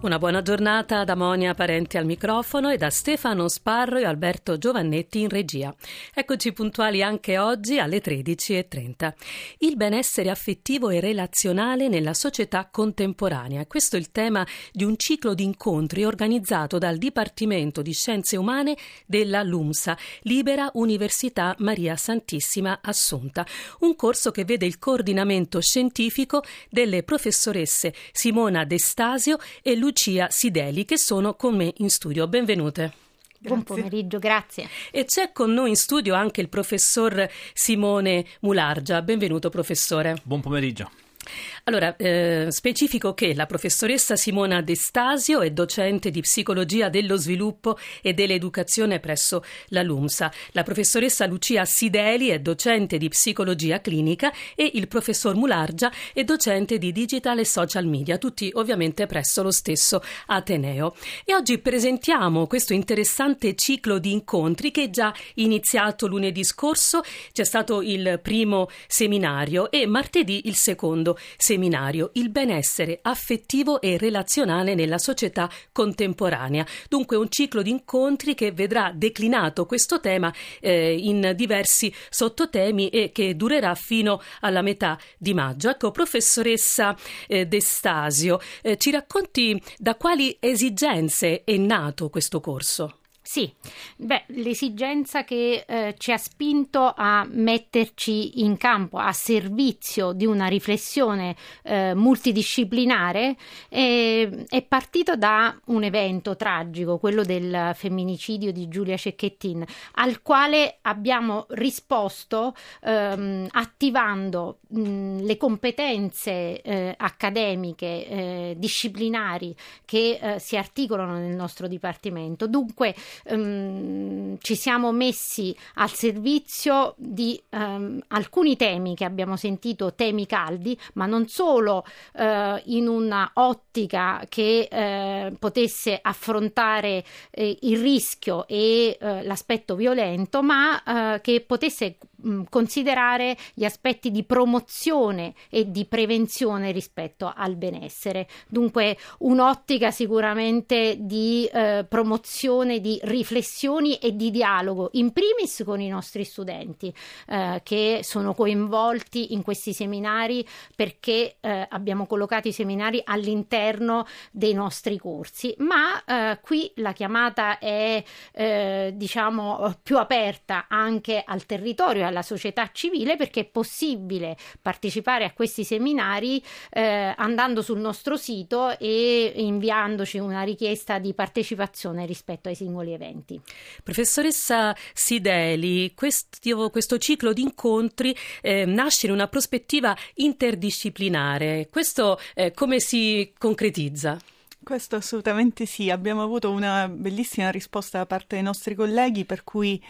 Una buona giornata da Monia Parenti al microfono e da Stefano Sparro e Alberto Giovannetti in regia. Eccoci puntuali anche oggi alle 13.30. Il benessere affettivo e relazionale nella società contemporanea. Questo è il tema di un ciclo di incontri organizzato dal Dipartimento di Scienze Umane della LUMSA, Libera Università Maria Santissima Assunta. Un corso che vede il coordinamento scientifico delle professoresse Simona Destasio e Lucia Lucia Sideli che sono con me in studio. Benvenute. Grazie. Buon pomeriggio, grazie. E c'è con noi in studio anche il professor Simone Mulargia. Benvenuto professore. Buon pomeriggio. Allora, eh, specifico che la professoressa Simona Destasio è docente di psicologia dello sviluppo e dell'educazione presso la LUMSA. La professoressa Lucia Sideli è docente di psicologia clinica e il professor Mulargia è docente di digital e social media, tutti ovviamente presso lo stesso Ateneo. E oggi presentiamo questo interessante ciclo di incontri che è già iniziato lunedì scorso, c'è stato il primo seminario e martedì il secondo seminario Il benessere affettivo e relazionale nella società contemporanea. Dunque un ciclo di incontri che vedrà declinato questo tema eh, in diversi sottotemi e che durerà fino alla metà di maggio. Ecco, professoressa eh, Destasio, eh, ci racconti da quali esigenze è nato questo corso? Sì, beh, l'esigenza che eh, ci ha spinto a metterci in campo a servizio di una riflessione eh, multidisciplinare è, è partito da un evento tragico, quello del femminicidio di Giulia Cecchettin, al quale abbiamo risposto ehm, attivando mh, le competenze eh, accademiche, eh, disciplinari che eh, si articolano nel nostro dipartimento. Dunque, um, ci siamo messi al servizio di um, alcuni temi che abbiamo sentito, temi caldi, ma non solo uh, in una ottica che uh, potesse affrontare uh, il rischio e l'aspetto violento, ma che potesse um, considerare gli aspetti di promozione e di prevenzione rispetto al benessere. Dunque un'ottica sicuramente di promozione, di riflessioni e di dialogo, in primis con i nostri studenti eh, che sono coinvolti in questi seminari perché eh, abbiamo collocato i seminari all'interno dei nostri corsi, ma eh, qui la chiamata è eh, diciamo più aperta anche al territorio e alla società civile perché è possibile partecipare a questi seminari eh, andando sul nostro sito e inviandoci una richiesta di partecipazione rispetto ai singoli eventi. Professoressa Sideli, questo, questo ciclo di incontri eh, nasce in una prospettiva interdisciplinare. Questo eh, come si concretizza? Questo assolutamente sì, abbiamo avuto una bellissima risposta da parte dei nostri colleghi per cui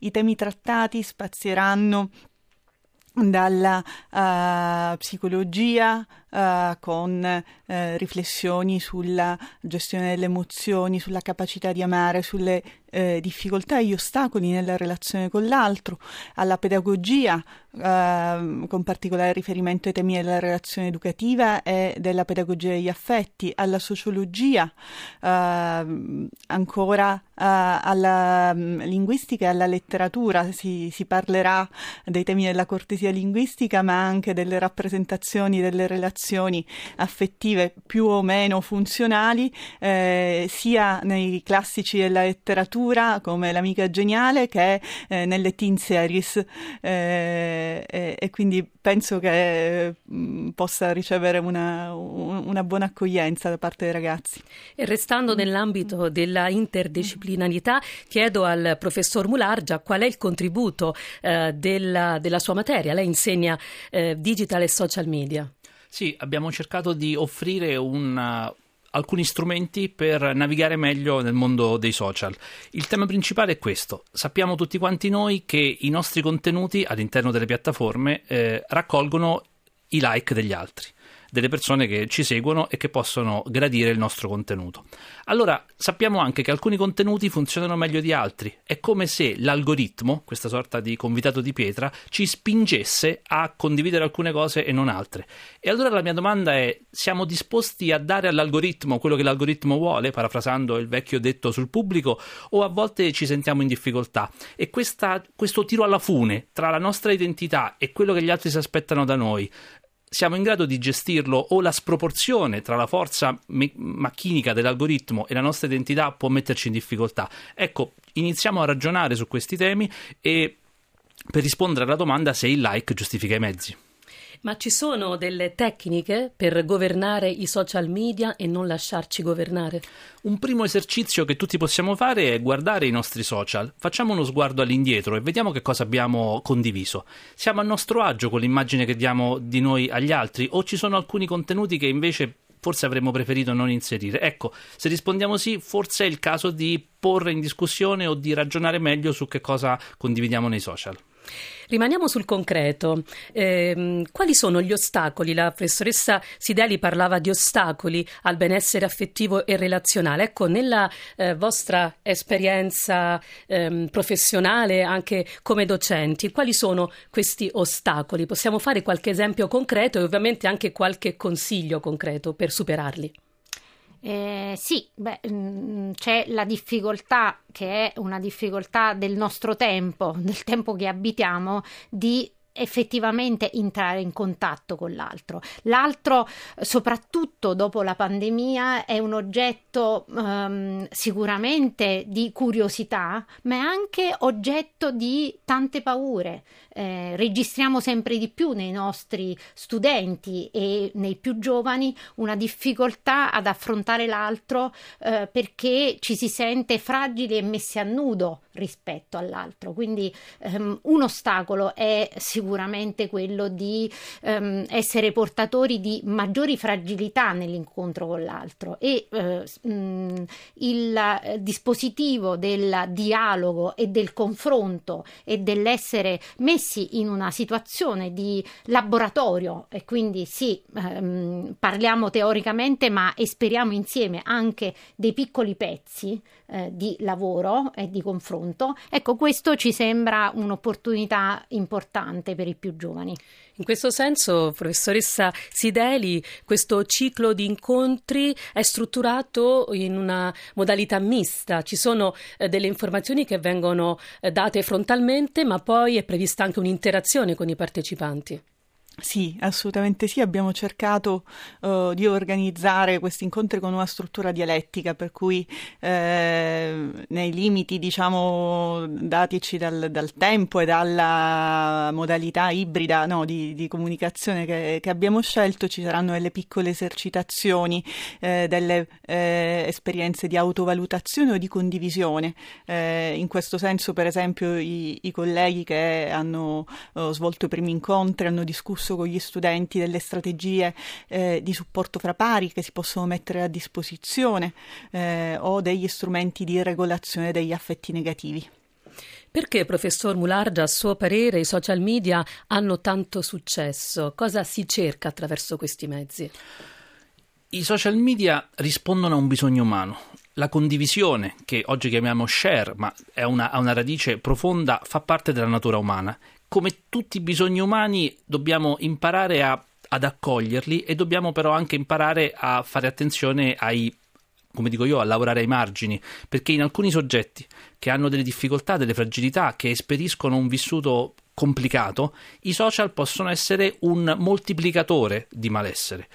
i temi trattati spazieranno dalla uh, psicologia uh, con uh, riflessioni sulla gestione delle emozioni, sulla capacità di amare, sulle difficoltà. E gli ostacoli nella relazione con l'altro, alla pedagogia con particolare riferimento ai temi della relazione educativa e della pedagogia degli affetti, alla sociologia, ancora alla um, linguistica e alla letteratura, si, si parlerà dei temi della cortesia linguistica ma anche delle rappresentazioni delle relazioni affettive più o meno funzionali, eh, sia nei classici della letteratura come L'amica geniale che eh, nelle teen series eh, e quindi penso che mm, possa ricevere una, una, buona accoglienza da parte dei ragazzi. E restando nell'ambito della multidisciplinarità, chiedo al professor Mulargia qual è il contributo eh, della, della, sua materia. Lei insegna eh, digital e social media. Sì, abbiamo cercato di offrire una alcuni strumenti per navigare meglio nel mondo dei social. Il tema principale è questo. Sappiamo tutti quanti noi che i nostri contenuti all'interno delle piattaforme eh, raccolgono i like degli altri delle persone che ci seguono e che possono gradire il nostro contenuto. Allora, sappiamo anche che alcuni contenuti funzionano meglio di altri. È come se l'algoritmo, questa sorta di convitato di pietra, ci spingesse a condividere alcune cose e non altre. E allora la mia domanda è: siamo disposti a dare all'algoritmo quello che l'algoritmo vuole, parafrasando il vecchio detto sul pubblico, o a volte ci sentiamo in difficoltà? E questa, questo tiro alla fune tra la nostra identità e quello che gli altri si aspettano da noi siamo in grado di gestirlo o la sproporzione tra la forza me- macchinica dell'algoritmo e la nostra identità può metterci in difficoltà. Ecco, iniziamo a ragionare su questi temi e per rispondere alla domanda se il like giustifica i mezzi. Ma ci sono delle tecniche per governare i social media e non lasciarci governare? Un primo esercizio che tutti possiamo fare è guardare i nostri social. Facciamo uno sguardo all'indietro e vediamo che cosa abbiamo condiviso. Siamo a nostro agio con l'immagine che diamo di noi agli altri o ci sono alcuni contenuti che invece forse avremmo preferito non inserire. Ecco, se rispondiamo sì, forse è il caso di porre in discussione o di ragionare meglio su che cosa condividiamo nei social. Rimaniamo sul concreto. Eh, quali sono gli ostacoli? La professoressa Sideli parlava di ostacoli al benessere affettivo e relazionale. Ecco, nella eh, vostra esperienza eh, professionale, anche come docenti, quali sono questi ostacoli? Possiamo fare qualche esempio concreto e ovviamente anche qualche consiglio concreto per superarli? Eh, sì, beh, mm, c'è la difficoltà, che è una difficoltà del nostro tempo, del tempo che abitiamo, di effettivamente entrare in contatto con l'altro. L'altro, soprattutto dopo la pandemia, è un oggetto um, sicuramente di curiosità, ma è anche oggetto di tante paure. Eh, registriamo sempre di più nei nostri studenti e nei più giovani una difficoltà ad affrontare l'altro eh, perché ci si sente fragili e messi a nudo rispetto all'altro. Quindi um, un ostacolo è sicuramente sicuramente quello di ehm, essere portatori di maggiori fragilità nell'incontro con l'altro e eh, mh, il eh, dispositivo del dialogo e del confronto e dell'essere messi in una situazione di laboratorio e quindi sì, ehm, parliamo teoricamente ma esperiamo insieme anche dei piccoli pezzi eh, di lavoro e di confronto. Ecco, questo ci sembra un'opportunità importante per i più giovani. In questo senso, professoressa Sideli, questo ciclo di incontri è strutturato in una modalità mista. Ci sono eh, delle informazioni che vengono eh, date frontalmente, ma poi è prevista anche un'interazione con i partecipanti. Sì, assolutamente sì, abbiamo cercato uh, di organizzare questi incontri con una struttura dialettica, per cui eh, nei limiti, diciamo, datici dal, dal, tempo e dalla modalità ibrida no, di, di, comunicazione che, che, abbiamo scelto, ci saranno delle piccole esercitazioni, eh, delle eh, esperienze di autovalutazione o di condivisione. Eh, in questo senso, per esempio, i, i colleghi che hanno uh, svolto i primi incontri hanno discusso discusso con gli studenti delle strategie eh, di supporto fra pari che si possono mettere a disposizione eh, o degli strumenti di regolazione degli affetti negativi. Perché, professor Mulargia, a suo parere i social media hanno tanto successo? Cosa si cerca attraverso questi mezzi? I social media rispondono a un bisogno umano. La condivisione, che oggi chiamiamo share, ma una, ha una radice profonda, fa parte della natura umana come tutti i bisogni umani dobbiamo imparare a, ad accoglierli e dobbiamo però anche imparare a fare attenzione ai come dico io, a lavorare ai margini, perché in alcuni soggetti che hanno delle difficoltà, delle fragilità, che esperiscono un vissuto complicato, i social possono essere un moltiplicatore di malessere,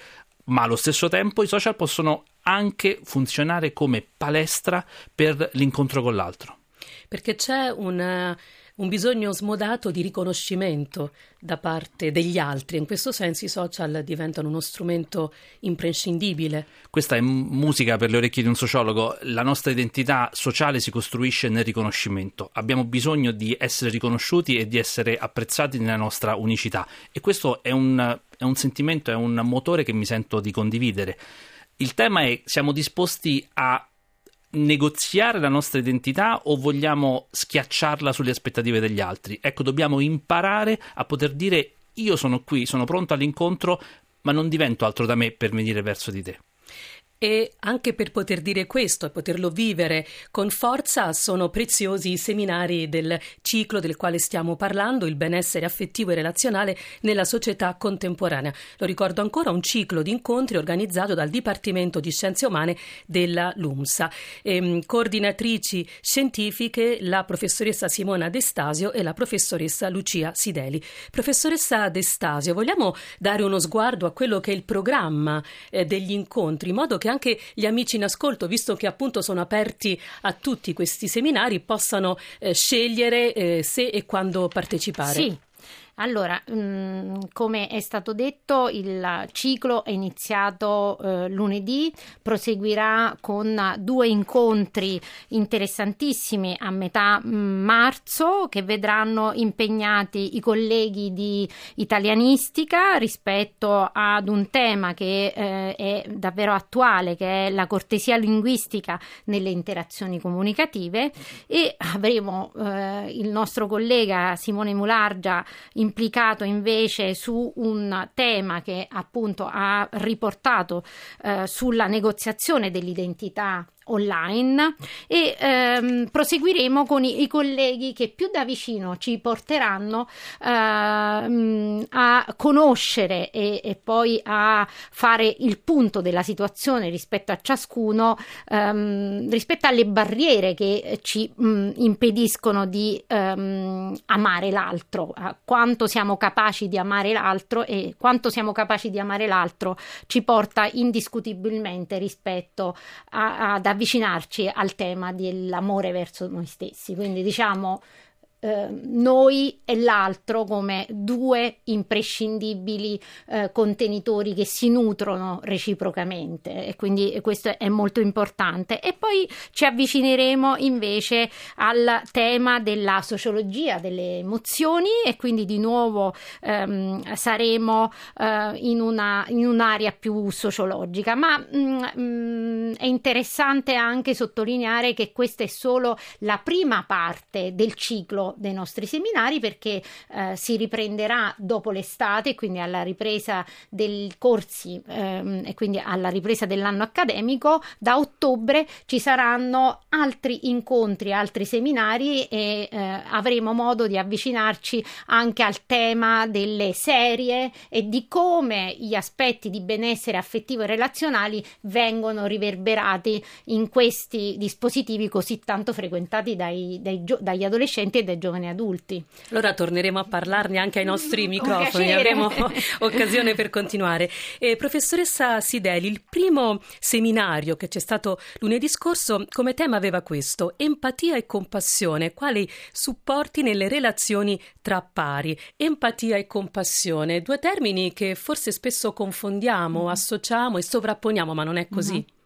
ma allo stesso tempo i social possono anche funzionare come palestra per l'incontro con l'altro. Perché c'è un un bisogno smodato di riconoscimento da parte degli altri. In questo senso i social diventano uno strumento imprescindibile. Questa è musica per le orecchie di un sociologo. La nostra identità sociale si costruisce nel riconoscimento. Abbiamo bisogno di essere riconosciuti e di essere apprezzati nella nostra unicità. E questo è un, è un sentimento, è un motore che mi sento di condividere. Il tema è siamo disposti a negoziare la nostra identità o vogliamo schiacciarla sulle aspettative degli altri? Ecco, dobbiamo imparare a poter dire io sono qui, sono pronto all'incontro, ma non divento altro da me per venire verso di te. E anche per poter dire questo e poterlo vivere con forza sono preziosi i seminari del ciclo del quale stiamo parlando, il benessere affettivo e relazionale nella società contemporanea. Lo ricordo ancora, un ciclo di incontri organizzato dal Dipartimento di Scienze Umane della LUMSA. E, ehm, coordinatrici scientifiche la professoressa Simona Destasio e la professoressa Lucia Sideli. Professoressa Destasio, vogliamo dare uno sguardo a quello che è il programma eh, degli incontri, in modo che anche gli amici in ascolto, visto che appunto sono aperti a tutti questi seminari, possano eh, scegliere eh, se e quando partecipare. Sì. Allora, mm, come è stato detto, il ciclo è iniziato eh, lunedì, proseguirà con due incontri interessantissimi a metà mm, marzo che vedranno impegnati i colleghi di italianistica rispetto ad un tema che eh, è davvero attuale, che è la cortesia linguistica nelle interazioni comunicative. E avremo eh, il nostro collega Simone Mulargia implicato invece su un tema che appunto ha riportato eh, sulla negoziazione dell'identità online e ehm, proseguiremo con i, i, colleghi che più da vicino ci porteranno ehm, a conoscere e, e, poi a fare il punto della situazione rispetto a ciascuno, ehm, rispetto alle barriere che ci mh, impediscono di ehm, amare l'altro, quanto siamo capaci di amare l'altro e quanto siamo capaci di amare l'altro ci porta indiscutibilmente rispetto a, ad avvicinarci al tema dell'amore verso noi stessi. Quindi diciamo eh, noi e l'altro come due imprescindibili eh, contenitori che si nutrono reciprocamente. E quindi questo è molto importante. E poi ci avvicineremo invece al tema della sociologia delle emozioni e quindi di nuovo ehm, saremo eh, in, una, in un'area più sociologica. Ma mh, mm, mm, è interessante anche sottolineare che questa è solo la prima parte del ciclo dei nostri seminari perché eh, si riprenderà dopo l'estate, quindi alla ripresa dei corsi ehm, e quindi alla ripresa dell'anno accademico. Da ottobre ci saranno altri incontri, altri seminari e eh, avremo modo di avvicinarci anche al tema delle serie e di come gli aspetti di benessere affettivo e relazionali vengono riverberati in questi dispositivi così tanto frequentati dai, dai, dagli adolescenti e dai giovani adulti. Allora torneremo a parlarne anche ai nostri microfoni, avremo occasione per continuare. Eh, professoressa Sideli, il primo seminario che c'è stato lunedì scorso come tema aveva questo, empatia e compassione, quali supporti nelle relazioni tra pari. Empatia e compassione, due termini che forse spesso confondiamo, mm. associamo e sovrapponiamo, ma non è così. Mm-hmm.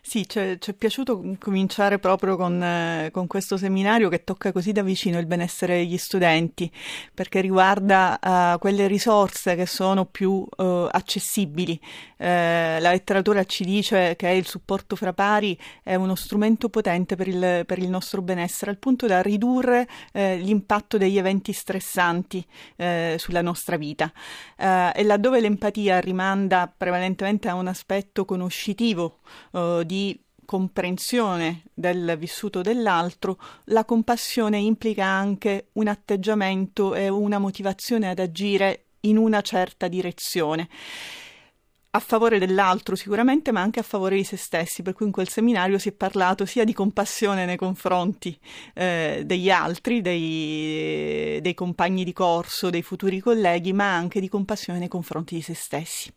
Sì, ci è piaciuto cominciare proprio con, eh, con, questo seminario che tocca così da vicino il benessere degli studenti, perché riguarda uh, quelle risorse che sono più uh, accessibili. Uh, la letteratura ci dice che il supporto fra pari è uno strumento potente per il, per il nostro benessere, al punto da ridurre l'impatto degli eventi stressanti sulla nostra vita. e laddove l'empatia rimanda prevalentemente a un aspetto conoscitivo, uh, di comprensione del vissuto dell'altro, la compassione implica anche un atteggiamento e una motivazione ad agire in una certa direzione a favore dell'altro sicuramente, ma anche a favore di se stessi, per cui in quel seminario si è parlato sia di compassione nei confronti eh, degli altri, dei, dei compagni di corso, dei futuri colleghi, ma anche di compassione nei confronti di se stessi.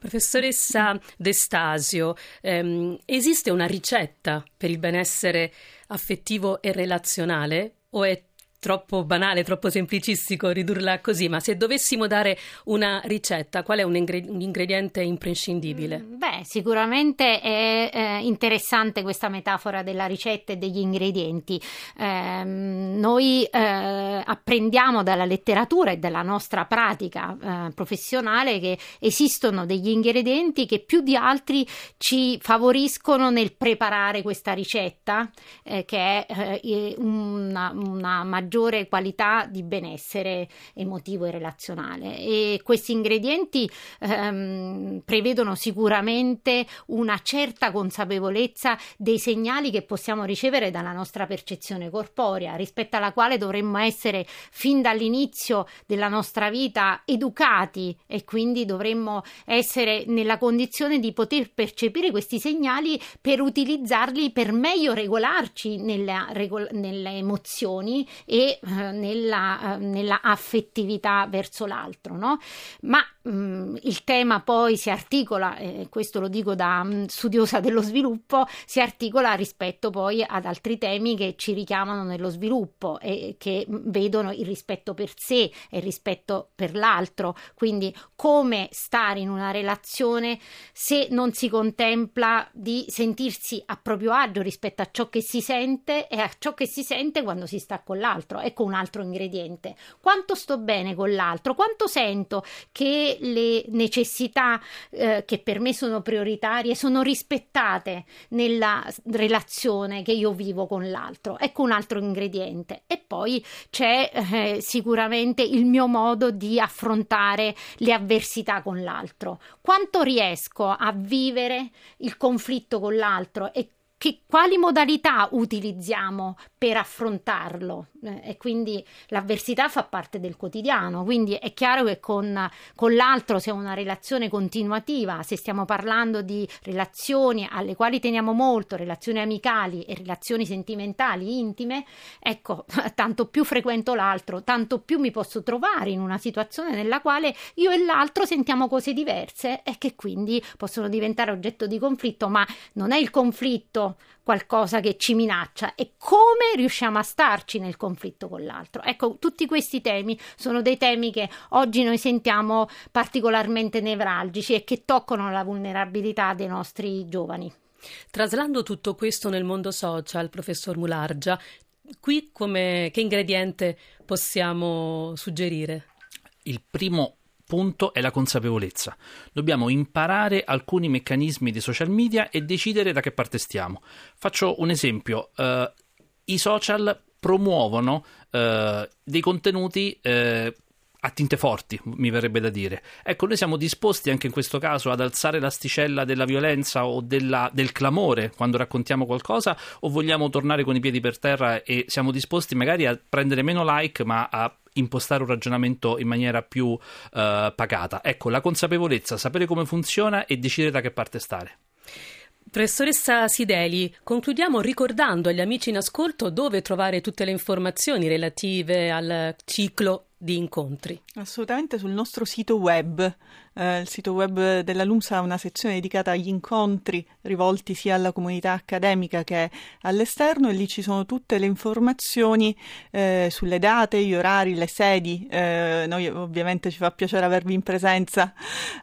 Professoressa Destasio, ehm, esiste una ricetta per il benessere affettivo e relazionale o è troppo banale, troppo semplicistico ridurla così, ma se dovessimo dare una ricetta, qual è un, ingrediente imprescindibile? Mm, beh, sicuramente è eh, interessante questa metafora della ricetta e degli ingredienti. Eh, noi eh, apprendiamo dalla letteratura e dalla nostra pratica eh, professionale che esistono degli ingredienti che più di altri ci favoriscono nel preparare questa ricetta, eh, che è eh, una, una maggiore maggiore qualità di benessere emotivo e relazionale. E questi ingredienti ehm, prevedono sicuramente una certa consapevolezza dei segnali che possiamo ricevere dalla nostra percezione corporea rispetto alla quale dovremmo essere fin dall'inizio della nostra vita educati e quindi dovremmo essere nella condizione di poter percepire questi segnali per utilizzarli per meglio regolarci nelle, nelle emozioni e e eh, nella, eh, nella, affettività verso l'altro. No? Ma mh, mm, il tema poi si articola, e questo lo dico da mh, mm, studiosa dello sviluppo, si articola rispetto poi ad altri temi che ci richiamano nello sviluppo e che mh, vedono il rispetto per sé e il rispetto per l'altro. Quindi come stare in una relazione se non si contempla di sentirsi a proprio agio rispetto a ciò che si sente e a ciò che si sente quando si sta con l'altro, ecco un altro ingrediente. Quanto sto bene con l'altro? Quanto sento che le necessità eh, che per me sono prioritarie sono rispettate nella relazione che io vivo con l'altro? Ecco un altro ingrediente. E poi c'è eh, sicuramente il mio modo di affrontare le avversità con l'altro. Quanto riesco a vivere il conflitto con l'altro e che, quali modalità utilizziamo per affrontarlo? Eh, e quindi l'avversità fa parte del quotidiano quindi è chiaro che con, con l'altro se è una relazione continuativa. Se stiamo parlando di relazioni alle quali teniamo molto relazioni amicali e relazioni sentimentali intime ecco tanto più frequento l'altro tanto più mi posso trovare in una situazione nella quale io e l'altro sentiamo cose diverse e che quindi possono diventare oggetto di conflitto ma non è il conflitto qualcosa che ci minaccia e come riusciamo a starci nel conflitto con l'altro. Ecco, tutti questi temi sono dei temi che oggi noi sentiamo particolarmente nevralgici e che toccano la vulnerabilità dei nostri giovani. Traslando tutto questo nel mondo social, professor Mulargia, qui come, che ingrediente possiamo suggerire? Il primo punto è la consapevolezza. Dobbiamo imparare alcuni meccanismi dei social media e decidere da che parte stiamo. Faccio un esempio. Uh, I social promuovono uh, dei contenuti uh, a tinte forti, mi verrebbe da dire. Ecco, noi siamo disposti anche in questo caso ad alzare l'asticella della violenza o della, del clamore quando raccontiamo qualcosa o vogliamo tornare con i piedi per terra e siamo disposti magari a prendere meno like ma a impostare un ragionamento in maniera più uh, pacata. Ecco, la consapevolezza, sapere come funziona e decidere da che parte stare. Professoressa Sideli, concludiamo ricordando agli amici in ascolto dove trovare tutte le informazioni relative al ciclo di incontri. Assolutamente sul nostro sito web. Eh, il sito web della LUMSA ha una sezione dedicata agli incontri rivolti sia alla comunità accademica che all'esterno e lì ci sono tutte le informazioni eh, sulle date, gli orari, le sedi. Eh, noi ovviamente ci fa piacere avervi in presenza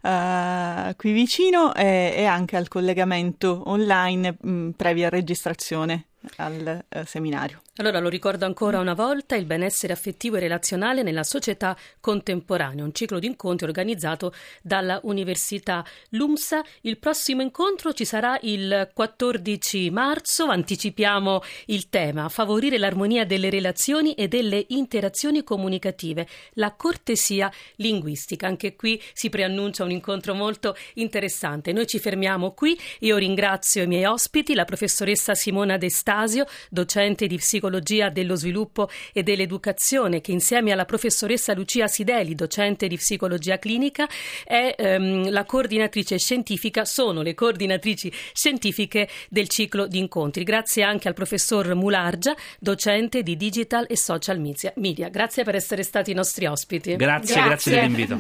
eh, qui vicino e, anche al collegamento online mh, previa registrazione al eh, seminario. Allora lo ricordo ancora una volta, il benessere affettivo e relazionale nella società contemporanea, un ciclo di incontri organizzato dalla Università LUMSA. Il prossimo incontro ci sarà il 14 marzo, anticipiamo il tema, favorire l'armonia delle relazioni e delle interazioni comunicative, la cortesia linguistica. Anche qui si preannuncia un incontro molto interessante. Noi ci fermiamo qui, io ringrazio i miei ospiti, la professoressa Simona Destasio, docente di psicologia psicologia dello sviluppo e dell'educazione, che insieme alla professoressa Lucia Sideli, docente di psicologia clinica, è ehm, la coordinatrice scientifica, sono le coordinatrici scientifiche del ciclo di incontri. Grazie anche al professor Mulargia, docente di digital e social media. Grazie per essere stati i nostri ospiti. Grazie, grazie, grazie dell'invito.